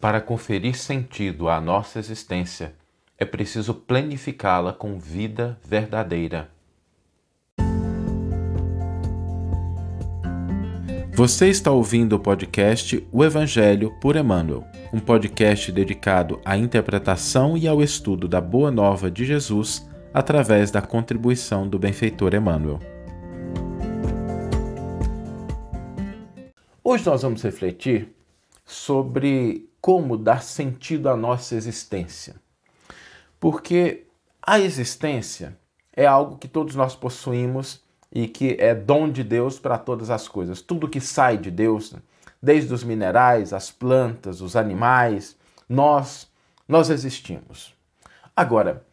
Para conferir sentido à nossa existência, é preciso planificá-la com vida verdadeira. Você está ouvindo o podcast O Evangelho por Emmanuel, um podcast dedicado à interpretação e ao estudo da Boa Nova de Jesus através da contribuição do benfeitor Emmanuel. Hoje nós vamos refletir sobre como dar sentido à nossa existência. Porque a existência é algo que todos nós possuímos e que é dom de Deus para todas as coisas. Tudo que sai de Deus, desde os minerais, as plantas, os animais, nós nós existimos. Agora,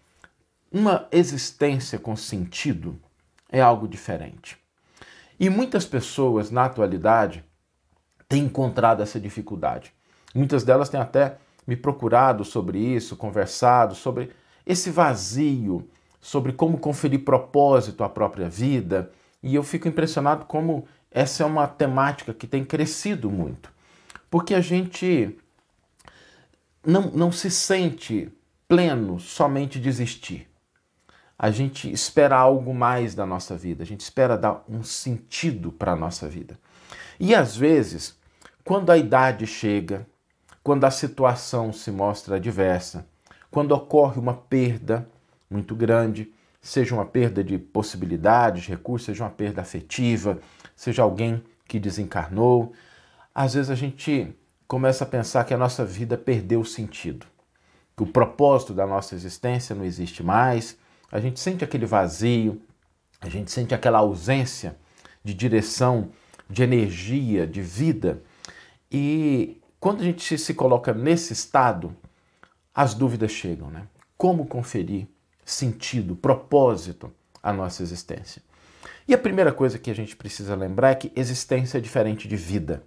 uma existência com sentido é algo diferente. E muitas pessoas na atualidade têm encontrado essa dificuldade. Muitas delas têm até me procurado sobre isso, conversado sobre esse vazio, sobre como conferir propósito à própria vida, e eu fico impressionado como essa é uma temática que tem crescido muito. Porque a gente não, não se sente pleno somente de existir. A gente espera algo mais da nossa vida, a gente espera dar um sentido para a nossa vida. E às vezes, quando a idade chega, quando a situação se mostra adversa, quando ocorre uma perda muito grande, seja uma perda de possibilidades, de recursos, seja uma perda afetiva, seja alguém que desencarnou, às vezes a gente começa a pensar que a nossa vida perdeu o sentido, que o propósito da nossa existência não existe mais, a gente sente aquele vazio, a gente sente aquela ausência de direção, de energia, de vida. E quando a gente se coloca nesse estado, as dúvidas chegam, né? Como conferir sentido, propósito à nossa existência? E a primeira coisa que a gente precisa lembrar é que existência é diferente de vida.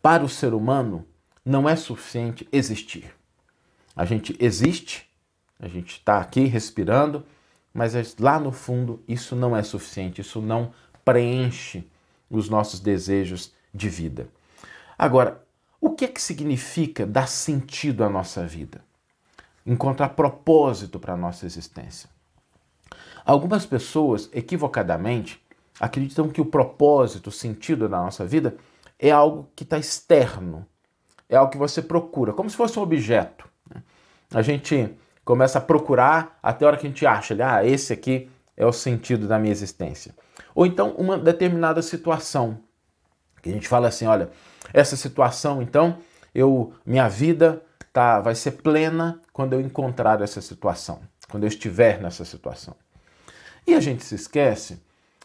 Para o ser humano, não é suficiente existir. A gente existe, a gente está aqui respirando, mas lá no fundo isso não é suficiente, isso não preenche os nossos desejos de vida. Agora, o que é que significa dar sentido à nossa vida? Encontrar propósito para a nossa existência. Algumas pessoas, equivocadamente, acreditam que o propósito, o sentido da nossa vida é algo que está externo, é algo que você procura, como se fosse um objeto. Né? A gente começa a procurar até a hora que a gente acha, ah, esse aqui é o sentido da minha existência. Ou então uma determinada situação, que a gente fala assim, olha, essa situação, então, eu minha vida tá vai ser plena quando eu encontrar essa situação, quando eu estiver nessa situação. E a gente se esquece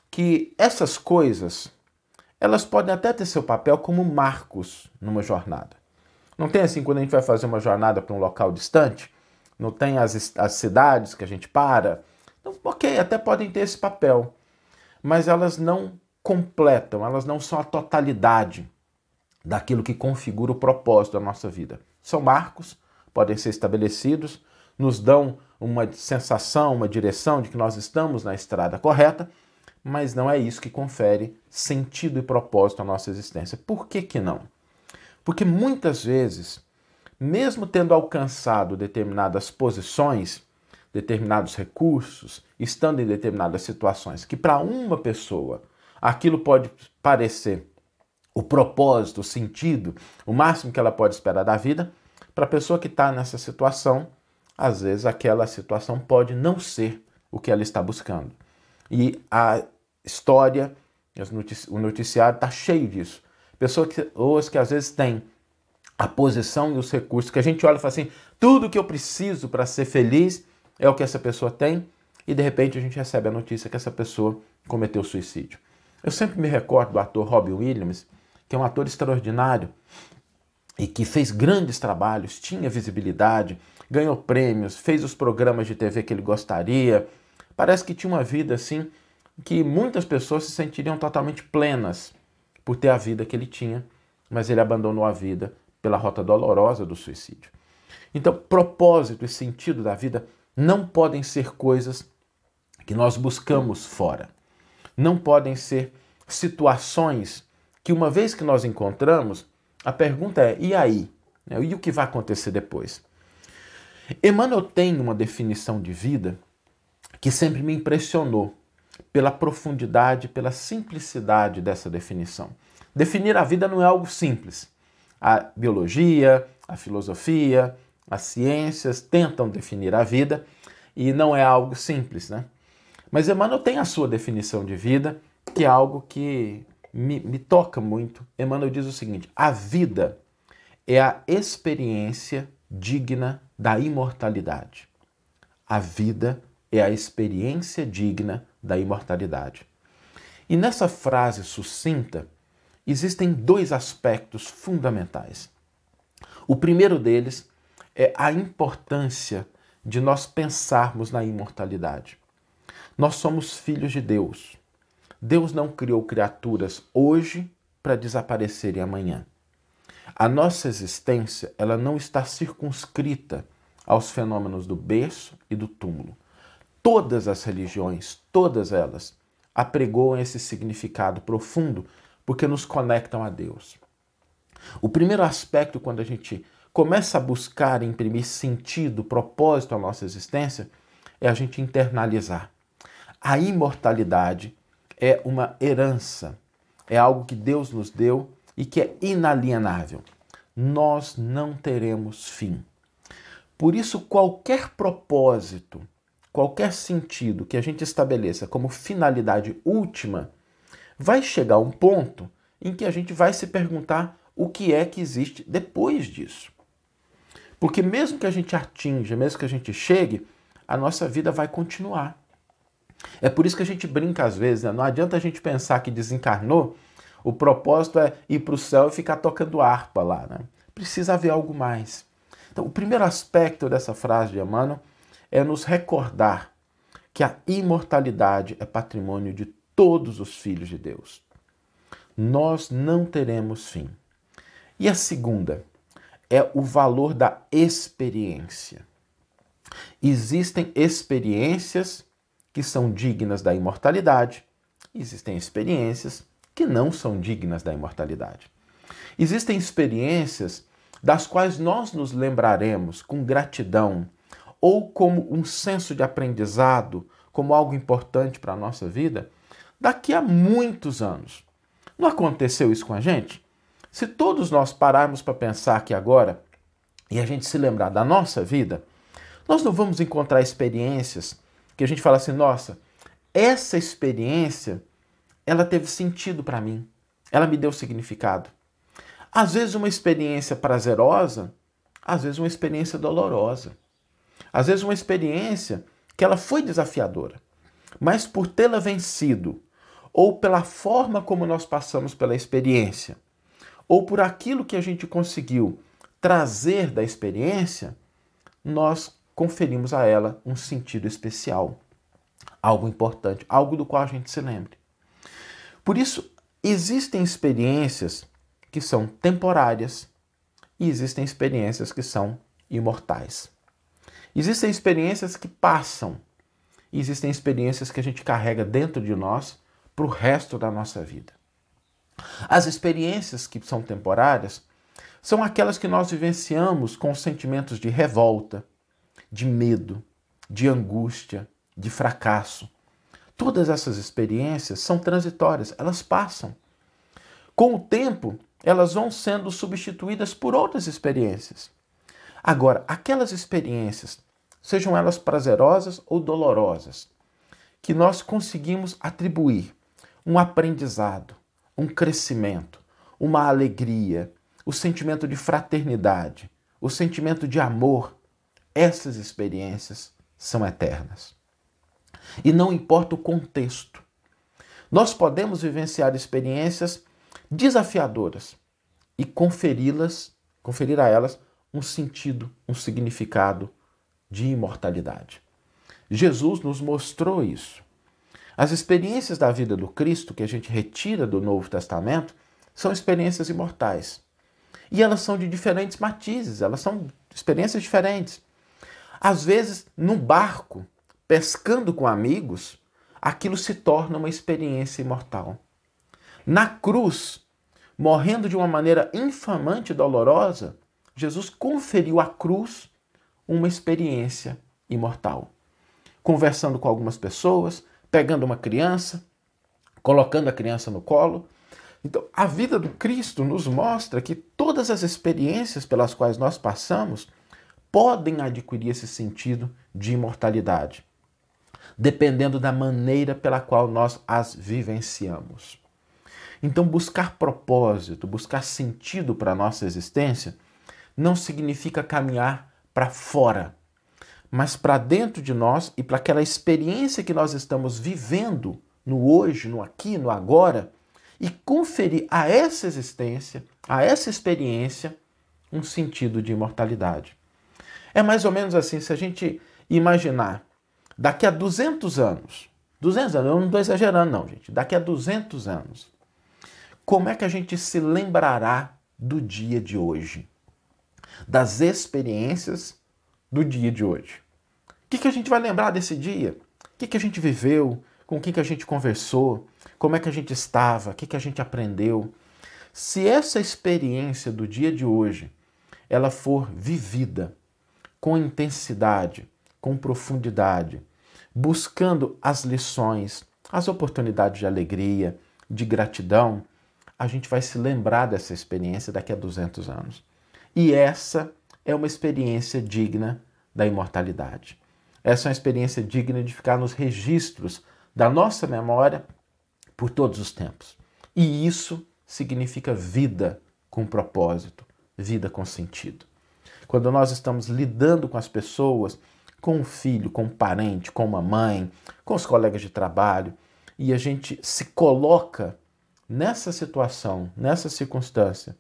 que essas coisas, elas podem até ter seu papel como marcos numa jornada. Não tem assim quando a gente vai fazer uma jornada para um local distante, não tem as, as cidades que a gente para. Então, ok, até podem ter esse papel, mas elas não completam, elas não são a totalidade daquilo que configura o propósito da nossa vida. São marcos, podem ser estabelecidos, nos dão uma sensação, uma direção de que nós estamos na estrada correta, mas não é isso que confere sentido e propósito à nossa existência. Por que, que não? Porque muitas vezes, mesmo tendo alcançado determinadas posições, determinados recursos, estando em determinadas situações, que para uma pessoa aquilo pode parecer o propósito, o sentido, o máximo que ela pode esperar da vida, para a pessoa que está nessa situação, às vezes aquela situação pode não ser o que ela está buscando. E a história, o noticiário está cheio disso. Pessoas que, que às vezes têm a posição e os recursos, que a gente olha e fala assim: tudo que eu preciso para ser feliz é o que essa pessoa tem, e de repente a gente recebe a notícia que essa pessoa cometeu suicídio. Eu sempre me recordo do ator Robin Williams, que é um ator extraordinário e que fez grandes trabalhos, tinha visibilidade, ganhou prêmios, fez os programas de TV que ele gostaria. Parece que tinha uma vida assim que muitas pessoas se sentiriam totalmente plenas por ter a vida que ele tinha, mas ele abandonou a vida pela rota dolorosa do suicídio. Então, propósito e sentido da vida não podem ser coisas que nós buscamos fora. Não podem ser situações que uma vez que nós encontramos, a pergunta é: e aí? Né? E o que vai acontecer depois? Emmanuel tem uma definição de vida que sempre me impressionou pela profundidade, pela simplicidade dessa definição. Definir a vida não é algo simples. A biologia, a filosofia, as ciências tentam definir a vida e não é algo simples, né? Mas Emmanuel tem a sua definição de vida, que é algo que me, me toca muito. Emmanuel diz o seguinte: a vida é a experiência digna da imortalidade. A vida é a experiência digna da imortalidade. E nessa frase sucinta, existem dois aspectos fundamentais. O primeiro deles é a importância de nós pensarmos na imortalidade. Nós somos filhos de Deus. Deus não criou criaturas hoje para desaparecerem amanhã. A nossa existência, ela não está circunscrita aos fenômenos do berço e do túmulo. Todas as religiões, todas elas, apregoam esse significado profundo porque nos conectam a Deus. O primeiro aspecto, quando a gente começa a buscar imprimir sentido, propósito à nossa existência, é a gente internalizar. A imortalidade é uma herança, é algo que Deus nos deu e que é inalienável. Nós não teremos fim. Por isso, qualquer propósito, qualquer sentido que a gente estabeleça como finalidade última, vai chegar um ponto em que a gente vai se perguntar o que é que existe depois disso. Porque mesmo que a gente atinja, mesmo que a gente chegue, a nossa vida vai continuar. É por isso que a gente brinca às vezes, né? não adianta a gente pensar que desencarnou, o propósito é ir para o céu e ficar tocando harpa lá. Né? Precisa haver algo mais. Então, o primeiro aspecto dessa frase de Emmanuel é nos recordar que a imortalidade é patrimônio de todos os filhos de Deus. Nós não teremos fim. E a segunda é o valor da experiência. Existem experiências que são dignas da imortalidade, existem experiências que não são dignas da imortalidade. Existem experiências das quais nós nos lembraremos com gratidão ou como um senso de aprendizado, como algo importante para a nossa vida, daqui a muitos anos. Não aconteceu isso com a gente? Se todos nós pararmos para pensar aqui agora e a gente se lembrar da nossa vida, nós não vamos encontrar experiências que a gente fala assim: nossa, essa experiência ela teve sentido para mim, ela me deu significado. Às vezes, uma experiência prazerosa, às vezes, uma experiência dolorosa. Às vezes, uma experiência que ela foi desafiadora, mas por tê-la vencido, ou pela forma como nós passamos pela experiência, ou por aquilo que a gente conseguiu trazer da experiência, nós conferimos a ela um sentido especial, algo importante, algo do qual a gente se lembre. Por isso, existem experiências que são temporárias e existem experiências que são imortais. Existem experiências que passam e existem experiências que a gente carrega dentro de nós para o resto da nossa vida. As experiências que são temporárias são aquelas que nós vivenciamos com sentimentos de revolta, de medo, de angústia, de fracasso. Todas essas experiências são transitórias, elas passam. Com o tempo, elas vão sendo substituídas por outras experiências. Agora, aquelas experiências, sejam elas prazerosas ou dolorosas, que nós conseguimos atribuir um aprendizado, um crescimento, uma alegria, o sentimento de fraternidade, o sentimento de amor, essas experiências são eternas. E não importa o contexto. Nós podemos vivenciar experiências desafiadoras e conferi-las, conferir a elas um sentido, um significado de imortalidade. Jesus nos mostrou isso. As experiências da vida do Cristo que a gente retira do Novo Testamento são experiências imortais. E elas são de diferentes matizes, elas são experiências diferentes. Às vezes, no barco, pescando com amigos, aquilo se torna uma experiência imortal. Na cruz, morrendo de uma maneira infamante e dolorosa, Jesus conferiu à cruz uma experiência imortal. Conversando com algumas pessoas, pegando uma criança, colocando a criança no colo. Então, a vida do Cristo nos mostra que todas as experiências pelas quais nós passamos podem adquirir esse sentido de imortalidade, dependendo da maneira pela qual nós as vivenciamos. Então, buscar propósito, buscar sentido para a nossa existência, não significa caminhar para fora, mas para dentro de nós e para aquela experiência que nós estamos vivendo no hoje, no aqui, no agora, e conferir a essa existência, a essa experiência, um sentido de imortalidade. É mais ou menos assim, se a gente imaginar daqui a 200 anos, 200 anos, eu não estou exagerando não, gente, daqui a 200 anos, como é que a gente se lembrará do dia de hoje? Das experiências do dia de hoje. O que, que a gente vai lembrar desse dia? O que, que a gente viveu? Com quem que a gente conversou? Como é que a gente estava? O que, que a gente aprendeu? Se essa experiência do dia de hoje ela for vivida com intensidade, com profundidade, buscando as lições, as oportunidades de alegria, de gratidão, a gente vai se lembrar dessa experiência daqui a 200 anos. E essa é uma experiência digna da imortalidade. Essa é uma experiência digna de ficar nos registros da nossa memória por todos os tempos. E isso significa vida com propósito, vida com sentido. Quando nós estamos lidando com as pessoas, com o filho, com o parente, com uma mãe, com os colegas de trabalho, e a gente se coloca nessa situação, nessa circunstância,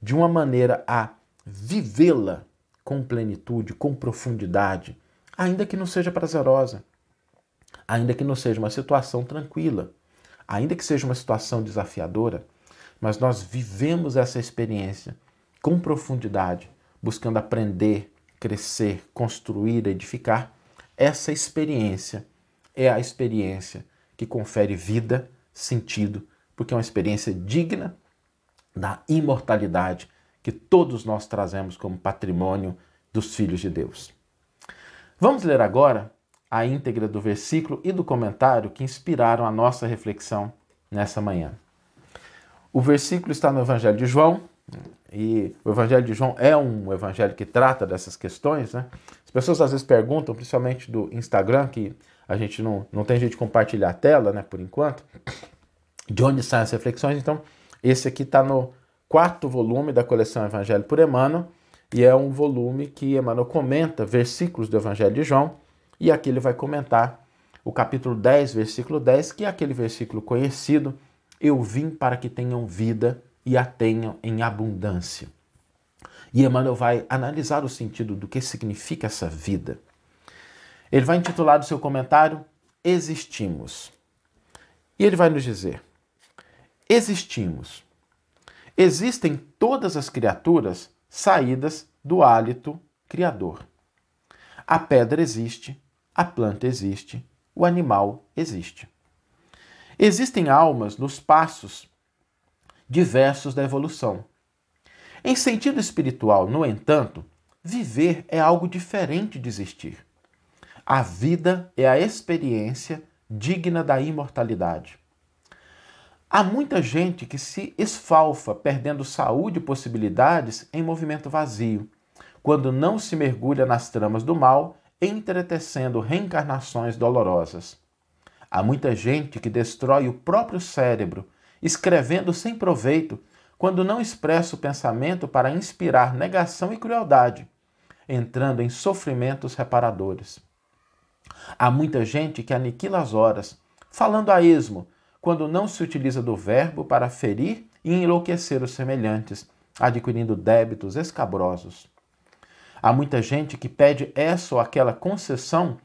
de uma maneira a vivê-la com plenitude, com profundidade, ainda que não seja prazerosa, ainda que não seja uma situação tranquila, ainda que seja uma situação desafiadora, mas nós vivemos essa experiência com profundidade, buscando aprender, crescer, construir, edificar, essa experiência é a experiência que confere vida, sentido, porque é uma experiência digna da imortalidade que todos nós trazemos como patrimônio dos filhos de Deus. Vamos ler agora a íntegra do versículo e do comentário que inspiraram a nossa reflexão nessa manhã. O versículo está no Evangelho de João, e o Evangelho de João é um evangelho que trata dessas questões, né? As pessoas às vezes perguntam, principalmente do Instagram, que a gente não, não tem jeito de compartilhar a tela, né, por enquanto, de onde saem as reflexões. Então, esse aqui está no quarto volume da coleção Evangelho por Emmanuel, e é um volume que Emmanuel comenta versículos do Evangelho de João, e aqui ele vai comentar o capítulo 10, versículo 10, que é aquele versículo conhecido: Eu vim para que tenham vida e a tenham em abundância. E Emmanuel vai analisar o sentido do que significa essa vida. Ele vai intitular o seu comentário Existimos. E ele vai nos dizer: Existimos. Existem todas as criaturas saídas do hálito criador. A pedra existe, a planta existe, o animal existe. Existem almas nos passos diversos da evolução. Em sentido espiritual, no entanto, viver é algo diferente de existir. A vida é a experiência digna da imortalidade. Há muita gente que se esfalfa, perdendo saúde e possibilidades em movimento vazio, quando não se mergulha nas tramas do mal, entretecendo reencarnações dolorosas. Há muita gente que destrói o próprio cérebro escrevendo sem proveito, quando não expressa o pensamento para inspirar negação e crueldade, entrando em sofrimentos reparadores. Há muita gente que aniquila as horas, falando a esmo, quando não se utiliza do verbo para ferir e enlouquecer os semelhantes, adquirindo débitos escabrosos. Há muita gente que pede essa ou aquela concessão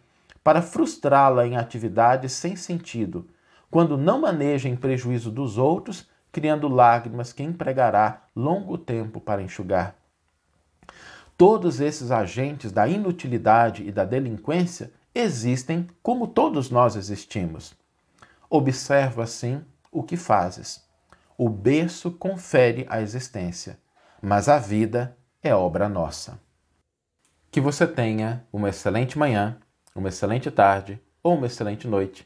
para frustrá-la em atividades sem sentido, quando não maneja em prejuízo dos outros, criando lágrimas que empregará longo tempo para enxugar. Todos esses agentes da inutilidade e da delinquência existem como todos nós existimos. Observa, assim, o que fazes. O berço confere a existência, mas a vida é obra nossa. Que você tenha uma excelente manhã, uma excelente tarde ou uma excelente noite